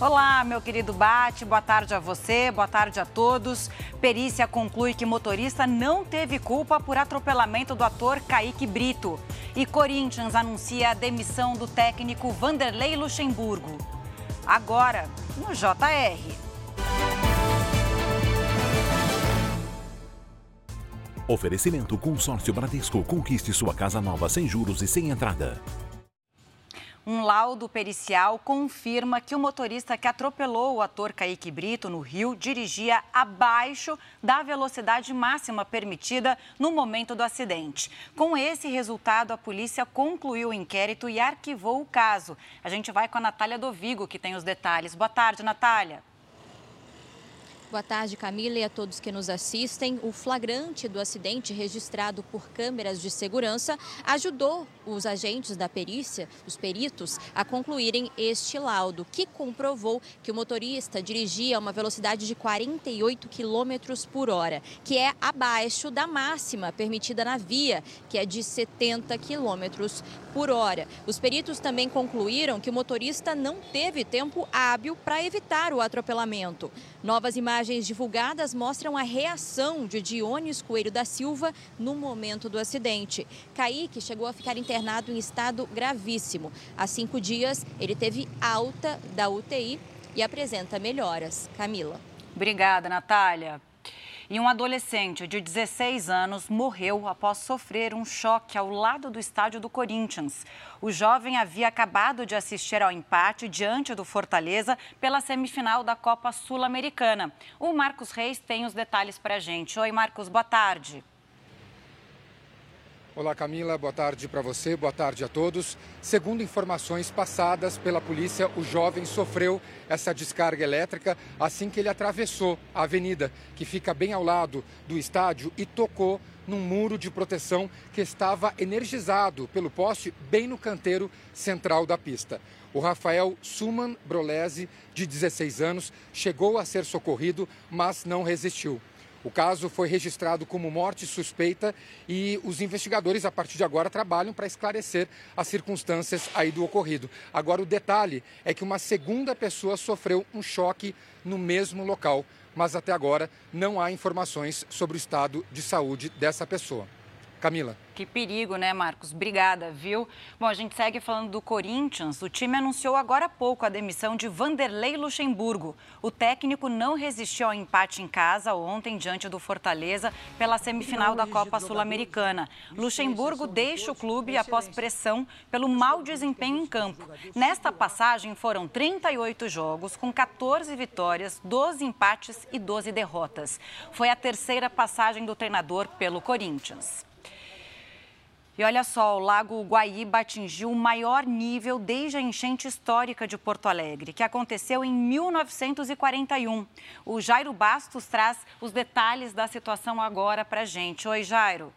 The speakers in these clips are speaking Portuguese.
Olá, meu querido Bate, boa tarde a você, boa tarde a todos. Perícia conclui que motorista não teve culpa por atropelamento do ator Kaique Brito. E Corinthians anuncia a demissão do técnico Vanderlei Luxemburgo. Agora, no JR. Oferecimento Consórcio Bradesco. Conquiste sua casa nova sem juros e sem entrada. Um laudo pericial confirma que o motorista que atropelou o ator Kaique Brito no Rio dirigia abaixo da velocidade máxima permitida no momento do acidente. Com esse resultado, a polícia concluiu o inquérito e arquivou o caso. A gente vai com a Natália Dovigo, que tem os detalhes. Boa tarde, Natália. Boa tarde, Camila, e a todos que nos assistem. O flagrante do acidente registrado por câmeras de segurança ajudou os agentes da perícia, os peritos, a concluírem este laudo, que comprovou que o motorista dirigia a uma velocidade de 48 km por hora, que é abaixo da máxima permitida na via, que é de 70 km por hora. Os peritos também concluíram que o motorista não teve tempo hábil para evitar o atropelamento. Novas imagens divulgadas mostram a reação de Dionis Coelho da Silva no momento do acidente. Kaique chegou a ficar internado em estado gravíssimo. Há cinco dias, ele teve alta da UTI e apresenta melhoras. Camila. Obrigada, Natália. E um adolescente de 16 anos morreu após sofrer um choque ao lado do estádio do Corinthians. O jovem havia acabado de assistir ao empate diante do Fortaleza pela semifinal da Copa Sul-Americana. O Marcos Reis tem os detalhes para a gente. Oi, Marcos, boa tarde. Olá Camila, boa tarde para você, boa tarde a todos. Segundo informações passadas pela polícia, o jovem sofreu essa descarga elétrica assim que ele atravessou a avenida, que fica bem ao lado do estádio, e tocou num muro de proteção que estava energizado pelo poste bem no canteiro central da pista. O Rafael Suman Brolese, de 16 anos, chegou a ser socorrido, mas não resistiu. O caso foi registrado como morte suspeita e os investigadores, a partir de agora, trabalham para esclarecer as circunstâncias aí do ocorrido. Agora, o detalhe é que uma segunda pessoa sofreu um choque no mesmo local, mas até agora não há informações sobre o estado de saúde dessa pessoa. Camila. Que perigo, né, Marcos? Obrigada, viu? Bom, a gente segue falando do Corinthians. O time anunciou agora há pouco a demissão de Vanderlei Luxemburgo. O técnico não resistiu ao empate em casa ontem diante do Fortaleza pela semifinal da Copa Sul-Americana. Luxemburgo deixa o clube após pressão pelo mau desempenho em campo. Nesta passagem foram 38 jogos com 14 vitórias, 12 empates e 12 derrotas. Foi a terceira passagem do treinador pelo Corinthians. E olha só, o Lago Guaíba atingiu o maior nível desde a enchente histórica de Porto Alegre, que aconteceu em 1941. O Jairo Bastos traz os detalhes da situação agora para gente. Oi, Jairo.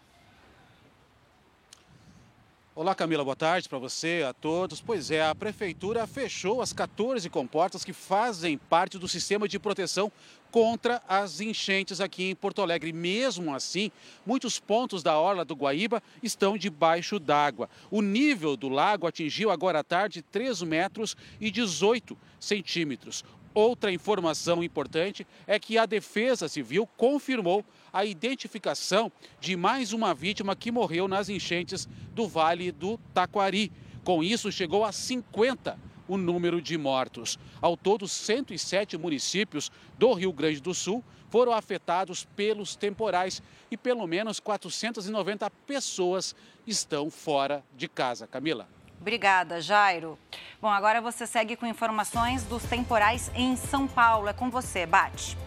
Olá, Camila, boa tarde para você, a todos. Pois é, a Prefeitura fechou as 14 comportas que fazem parte do sistema de proteção contra as enchentes aqui em Porto Alegre. Mesmo assim, muitos pontos da orla do Guaíba estão debaixo d'água. O nível do lago atingiu agora à tarde 3 metros e 18 centímetros. Outra informação importante é que a Defesa Civil confirmou a identificação de mais uma vítima que morreu nas enchentes do Vale do Taquari. Com isso, chegou a 50 o número de mortos. Ao todo, 107 municípios do Rio Grande do Sul foram afetados pelos temporais e pelo menos 490 pessoas estão fora de casa. Camila. Obrigada, Jairo. Bom, agora você segue com informações dos temporais em São Paulo. É com você, Bate.